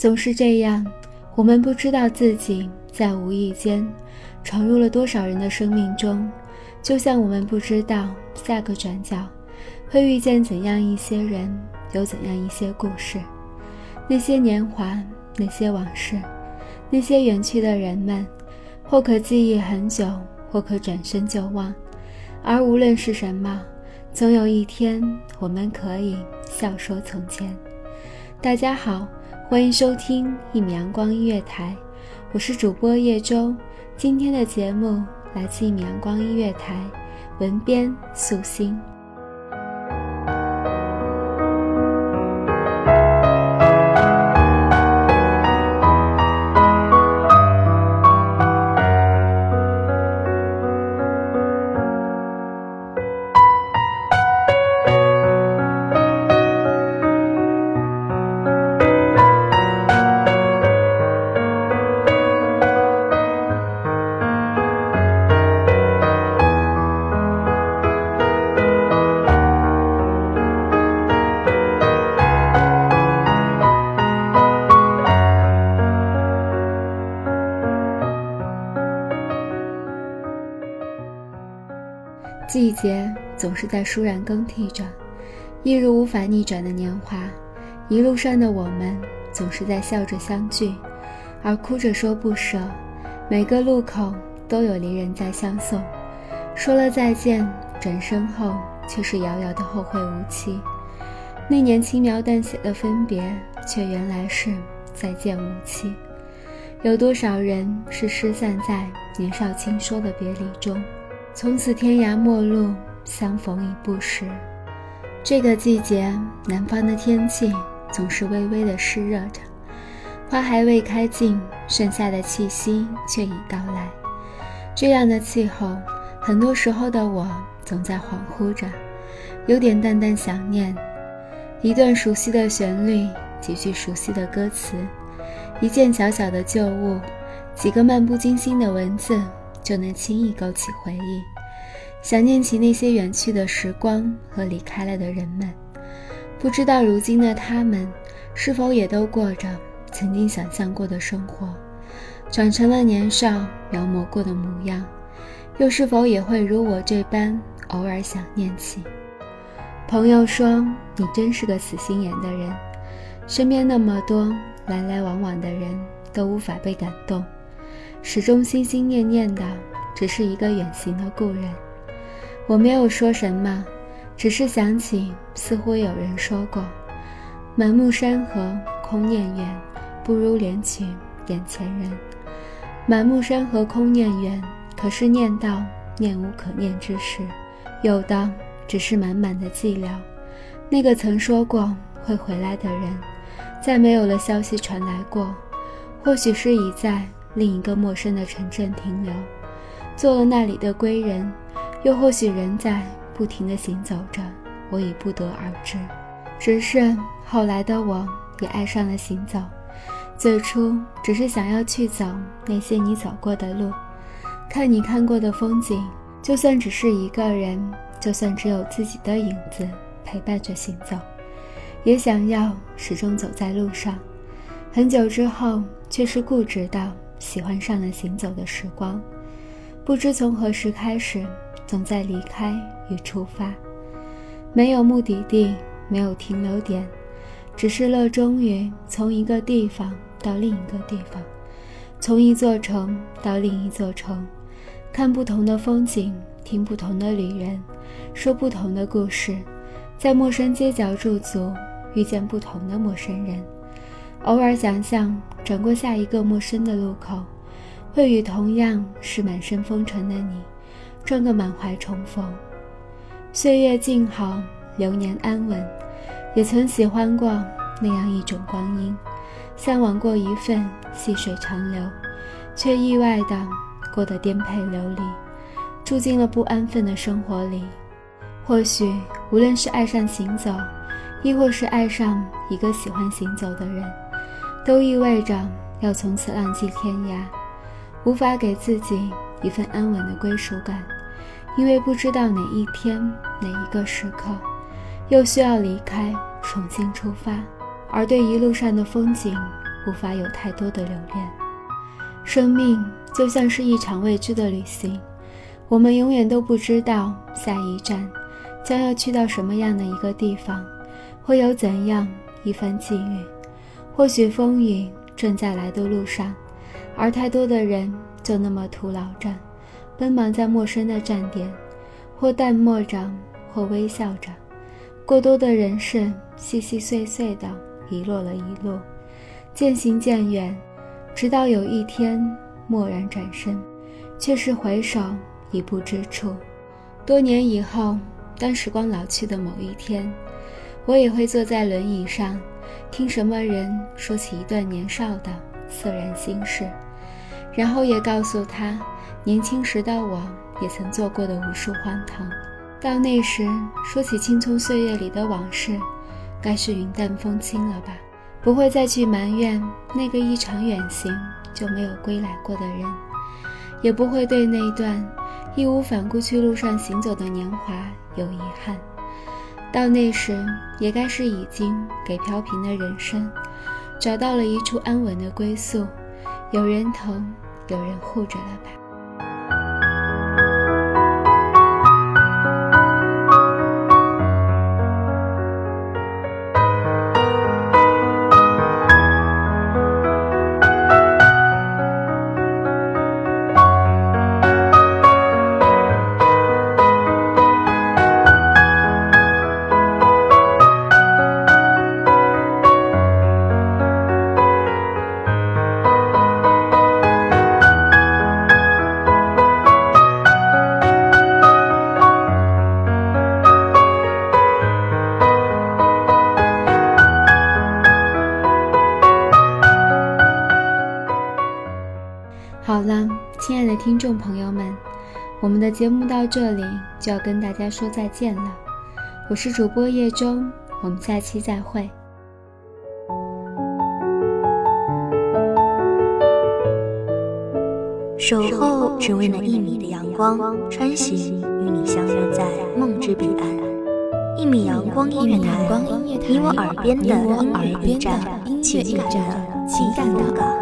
总是这样，我们不知道自己在无意间闯入了多少人的生命中，就像我们不知道下个转角会遇见怎样一些人，有怎样一些故事。那些年华，那些往事，那些远去的人们，或可记忆很久，或可转身就忘。而无论是什么，总有一天我们可以笑说从前。大家好。欢迎收听一米阳光音乐台，我是主播叶舟。今天的节目来自一米阳光音乐台，文编素心。季节总是在倏然更替着，一如无法逆转的年华。一路上的我们总是在笑着相聚，而哭着说不舍。每个路口都有离人在相送，说了再见，转身后却是遥遥的后会无期。那年轻描淡写的分别，却原来是再见无期。有多少人是失散在年少轻说的别离中？从此天涯陌路，相逢已不识。这个季节，南方的天气总是微微的湿热着，花还未开尽，盛夏的气息却已到来。这样的气候，很多时候的我总在恍惚着，有点淡淡想念。一段熟悉的旋律，几句熟悉的歌词，一件小小的旧物，几个漫不经心的文字。就能轻易勾起回忆，想念起那些远去的时光和离开了的人们。不知道如今的他们，是否也都过着曾经想象过的生活，长成了年少描摹过的模样，又是否也会如我这般偶尔想念起？朋友说：“你真是个死心眼的人，身边那么多来来往往的人，都无法被感动。”始终心心念念的，只是一个远行的故人。我没有说什么，只是想起，似乎有人说过：“满目山河空念远，不如怜取眼前人。”满目山河空念远，可是念到念无可念之时，有的只是满满的寂寥。那个曾说过会回来的人，再没有了消息传来过，或许是已在。另一个陌生的城镇停留，做了那里的归人，又或许仍在不停地行走着，我已不得而知。只是后来的我也爱上了行走，最初只是想要去走那些你走过的路，看你看过的风景，就算只是一个人，就算只有自己的影子，陪伴着行走，也想要始终走在路上。很久之后，却是固执到喜欢上了行走的时光。不知从何时开始，总在离开与出发，没有目的地，没有停留点，只是乐衷于从一个地方到另一个地方，从一座城到另一座城，看不同的风景，听不同的旅人，说不同的故事，在陌生街角驻足，遇见不同的陌生人，偶尔想象转过下一个陌生的路口。会与同样是满身风尘的你，撞个满怀重逢。岁月静好，流年安稳。也曾喜欢过那样一种光阴，向往过一份细水长流，却意外的过得颠沛流离，住进了不安分的生活里。或许，无论是爱上行走，亦或是爱上一个喜欢行走的人，都意味着要从此浪迹天涯。无法给自己一份安稳的归属感，因为不知道哪一天哪一个时刻，又需要离开，重新出发。而对一路上的风景，无法有太多的留恋。生命就像是一场未知的旅行，我们永远都不知道下一站将要去到什么样的一个地方，会有怎样一番际遇。或许风雨正在来的路上。而太多的人就那么徒劳着，奔忙在陌生的站点，或淡漠着，或微笑着。过多的人事细细碎碎的遗落了一路，渐行渐远，直到有一天蓦然转身，却是回首已不知处。多年以后，当时光老去的某一天，我也会坐在轮椅上，听什么人说起一段年少的涩然心事。然后也告诉他，年轻时的我也曾做过的无数荒唐。到那时，说起青葱岁月里的往事，该是云淡风轻了吧？不会再去埋怨那个一场远行就没有归来过的人，也不会对那段义无反顾去路上行走的年华有遗憾。到那时，也该是已经给飘萍的人生找到了一处安稳的归宿。有人疼，有人护着了吧。好了，亲爱的听众朋友们，我们的节目到这里就要跟大家说再见了。我是主播叶舟，我们下期再会。守候只为那一米的阳光，穿行与你相约在梦之彼岸。一米阳光音乐台，你我耳边的音乐驿站，情感的情感的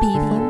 避风港。